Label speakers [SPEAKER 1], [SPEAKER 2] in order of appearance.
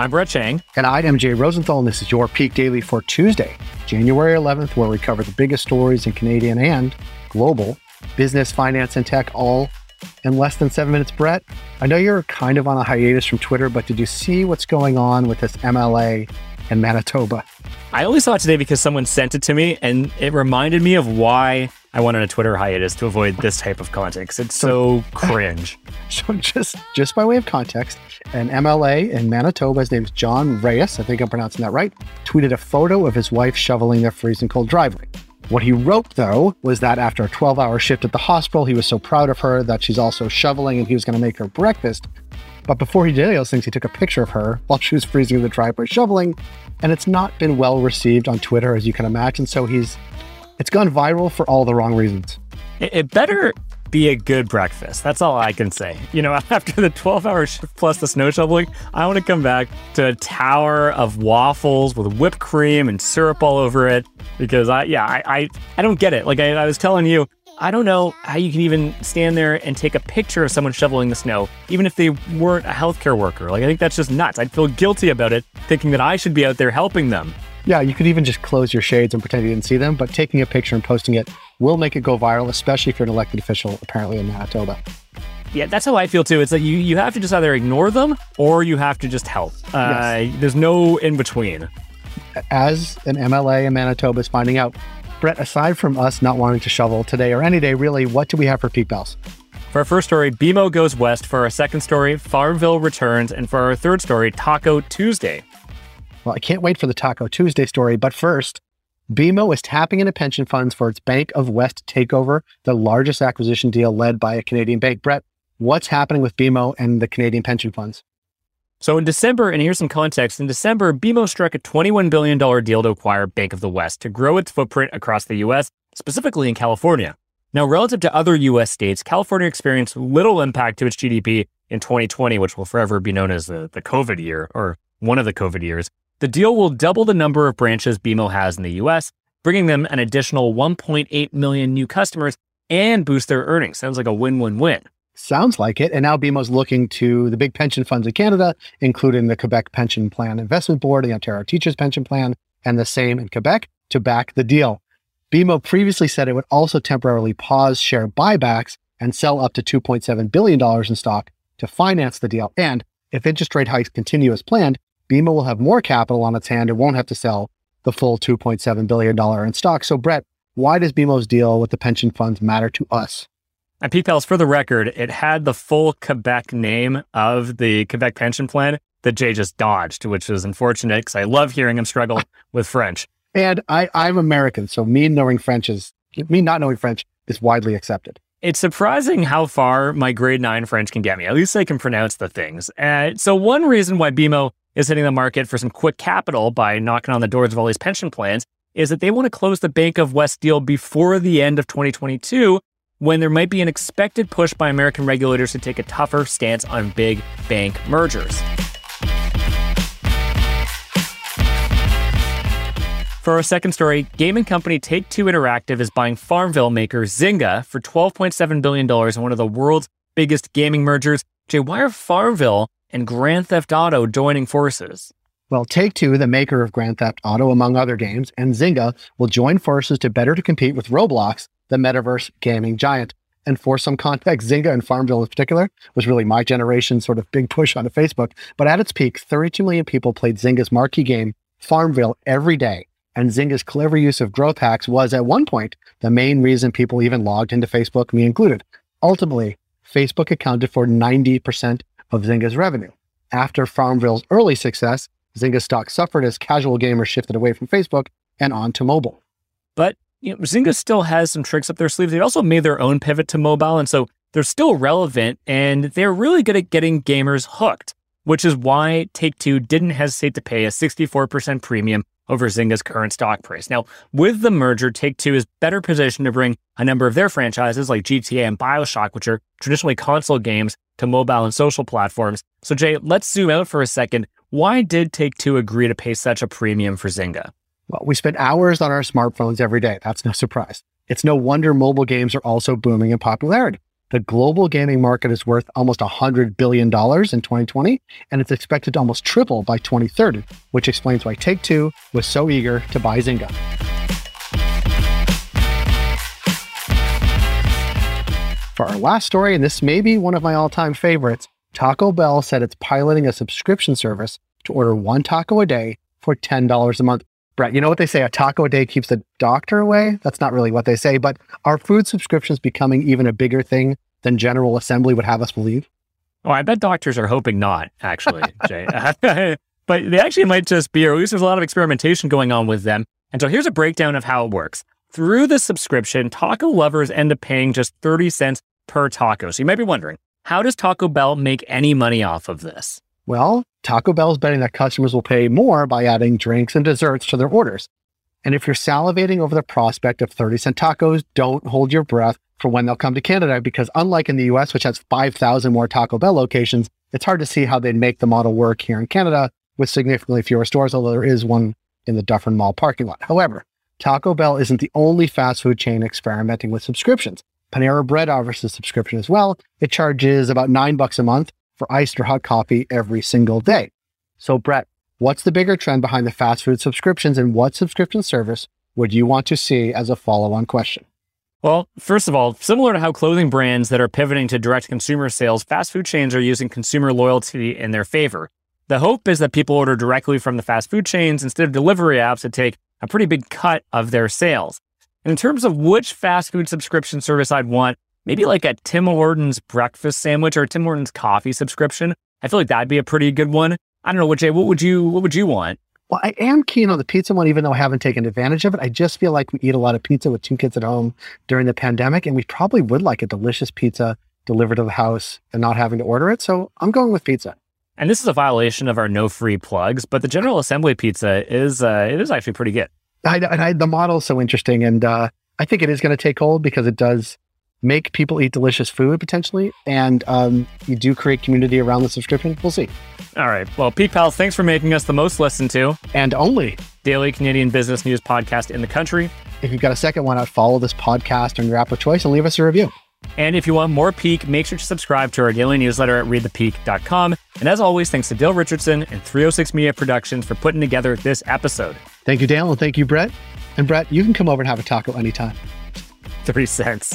[SPEAKER 1] I'm Brett Chang.
[SPEAKER 2] And I'm Jay Rosenthal, and this is your Peak Daily for Tuesday, January 11th, where we cover the biggest stories in Canadian and global business, finance, and tech all in less than seven minutes. Brett, I know you're kind of on a hiatus from Twitter, but did you see what's going on with this MLA in Manitoba?
[SPEAKER 1] I only saw it today because someone sent it to me, and it reminded me of why I went on a Twitter hiatus to avoid this type of because it's so, so cringe.
[SPEAKER 2] So just just by way of context, an MLA in Manitoba, his name's John Reyes, I think I'm pronouncing that right, tweeted a photo of his wife shoveling their freezing cold driveway. What he wrote, though, was that after a 12 hour shift at the hospital, he was so proud of her that she's also shoveling and he was going to make her breakfast. But before he did any of those things, he took a picture of her while she was freezing in the driveway shoveling. And it's not been well received on Twitter, as you can imagine. So he's, it's gone viral for all the wrong reasons.
[SPEAKER 1] It better be a good breakfast. That's all I can say. You know, after the 12 hour shift plus the snow shoveling, I want to come back to a tower of waffles with whipped cream and syrup all over it because I, yeah, I, I, I don't get it. Like I, I was telling you, I don't know how you can even stand there and take a picture of someone shoveling the snow, even if they weren't a healthcare worker. Like, I think that's just nuts. I'd feel guilty about it, thinking that I should be out there helping them.
[SPEAKER 2] Yeah, you could even just close your shades and pretend you didn't see them, but taking a picture and posting it will make it go viral, especially if you're an elected official, apparently in Manitoba.
[SPEAKER 1] Yeah, that's how I feel too. It's like you, you have to just either ignore them or you have to just help. Uh, yes. There's no in between.
[SPEAKER 2] As an MLA in Manitoba is finding out, Brett, aside from us not wanting to shovel today or any day, really, what do we have for Peak Pals?
[SPEAKER 1] For our first story, BMO goes west. For our second story, Farmville returns. And for our third story, Taco Tuesday.
[SPEAKER 2] Well, I can't wait for the Taco Tuesday story. But first, BMO is tapping into pension funds for its Bank of West takeover, the largest acquisition deal led by a Canadian bank. Brett, what's happening with BMO and the Canadian pension funds?
[SPEAKER 1] So in December, and here's some context in December, BMO struck a $21 billion deal to acquire Bank of the West to grow its footprint across the U.S., specifically in California. Now, relative to other U.S. states, California experienced little impact to its GDP in 2020, which will forever be known as the, the COVID year or one of the COVID years. The deal will double the number of branches BMO has in the US, bringing them an additional 1.8 million new customers and boost their earnings. Sounds like a win win win.
[SPEAKER 2] Sounds like it. And now BMO's looking to the big pension funds in Canada, including the Quebec Pension Plan Investment Board, the Ontario Teachers Pension Plan, and the same in Quebec to back the deal. BMO previously said it would also temporarily pause share buybacks and sell up to $2.7 billion in stock to finance the deal. And if interest rate hikes continue as planned, BMO will have more capital on its hand and won't have to sell the full $2.7 billion in stock. So, Brett, why does BMO's deal with the pension funds matter to us?
[SPEAKER 1] And Peak Pals, for the record, it had the full Quebec name of the Quebec pension plan that Jay just dodged, which is unfortunate because I love hearing him struggle with French.
[SPEAKER 2] And I, I'm American, so me knowing French is, me not knowing French is widely accepted.
[SPEAKER 1] It's surprising how far my grade nine French can get me. At least I can pronounce the things. Uh, so, one reason why BMO is hitting the market for some quick capital by knocking on the doors of all these pension plans is that they want to close the Bank of West deal before the end of 2022 when there might be an expected push by American regulators to take a tougher stance on big bank mergers. For our second story, gaming company Take Two Interactive is buying Farmville maker Zynga for $12.7 billion in one of the world's biggest gaming mergers. Jay, why are Farmville and Grand Theft Auto joining forces.
[SPEAKER 2] Well, Take Two, the maker of Grand Theft Auto, among other games, and Zynga will join forces to better to compete with Roblox, the metaverse gaming giant. And for some context, Zynga and Farmville in particular was really my generation's sort of big push onto Facebook. But at its peak, 32 million people played Zynga's marquee game, Farmville, every day. And Zynga's clever use of growth hacks was, at one point, the main reason people even logged into Facebook, me included. Ultimately, Facebook accounted for 90% of Zynga's revenue. After Farmville's early success, Zynga stock suffered as casual gamers shifted away from Facebook and onto mobile.
[SPEAKER 1] But you know, Zynga still has some tricks up their sleeves. They also made their own pivot to mobile, and so they're still relevant and they're really good at getting gamers hooked, which is why Take Two didn't hesitate to pay a 64% premium over Zynga's current stock price. Now, with the merger, Take Two is better positioned to bring a number of their franchises like GTA and Bioshock, which are traditionally console games, to mobile and social platforms. So, Jay, let's zoom out for a second. Why did Take Two agree to pay such a premium for Zynga?
[SPEAKER 2] Well, we spend hours on our smartphones every day. That's no surprise. It's no wonder mobile games are also booming in popularity. The global gaming market is worth almost $100 billion in 2020, and it's expected to almost triple by 2030, which explains why Take Two was so eager to buy Zynga. For our last story, and this may be one of my all time favorites, Taco Bell said it's piloting a subscription service to order one taco a day for $10 a month. Brett, you know what they say? A taco a day keeps the doctor away. That's not really what they say, but are food subscriptions becoming even a bigger thing than General Assembly would have us believe?
[SPEAKER 1] Oh, I bet doctors are hoping not, actually, Jay. but they actually might just be, or at least there's a lot of experimentation going on with them. And so here's a breakdown of how it works. Through the subscription, taco lovers end up paying just 30 cents per taco. So you might be wondering, how does Taco Bell make any money off of this?
[SPEAKER 2] Well, Taco Bell is betting that customers will pay more by adding drinks and desserts to their orders. And if you're salivating over the prospect of 30 cent tacos, don't hold your breath for when they'll come to Canada because unlike in the US, which has 5,000 more Taco Bell locations, it's hard to see how they'd make the model work here in Canada with significantly fewer stores, although there is one in the Dufferin Mall parking lot. However, Taco Bell isn't the only fast food chain experimenting with subscriptions. Panera Bread offers a subscription as well. It charges about nine bucks a month for iced or hot coffee every single day. So, Brett, what's the bigger trend behind the fast food subscriptions and what subscription service would you want to see as a follow on question?
[SPEAKER 1] Well, first of all, similar to how clothing brands that are pivoting to direct consumer sales, fast food chains are using consumer loyalty in their favor. The hope is that people order directly from the fast food chains instead of delivery apps that take a pretty big cut of their sales. And in terms of which fast food subscription service I'd want, maybe like a Tim Hortons breakfast sandwich or Tim Hortons coffee subscription. I feel like that'd be a pretty good one. I don't know, what Jay, what would you what would you want?
[SPEAKER 2] Well, I am keen on the pizza one, even though I haven't taken advantage of it. I just feel like we eat a lot of pizza with two kids at home during the pandemic, and we probably would like a delicious pizza delivered to the house and not having to order it. So I'm going with pizza.
[SPEAKER 1] And this is a violation of our no free plugs, but the General Assembly pizza is uh, it is actually pretty good.
[SPEAKER 2] I, I, the model is so interesting, and uh, I think it is going to take hold because it does make people eat delicious food potentially, and um, you do create community around the subscription. We'll see.
[SPEAKER 1] All right. Well, Peak Pals, thanks for making us the most listened to
[SPEAKER 2] and only
[SPEAKER 1] daily Canadian business news podcast in the country.
[SPEAKER 2] If you've got a second, why not follow this podcast on your app of choice and leave us a review?
[SPEAKER 1] And if you want more Peak, make sure to subscribe to our daily newsletter at readthepeak.com. And as always, thanks to Dale Richardson and 306 Media Productions for putting together this episode.
[SPEAKER 2] Thank you, Dale, and thank you, Brett. And Brett, you can come over and have a taco anytime.
[SPEAKER 1] Three cents.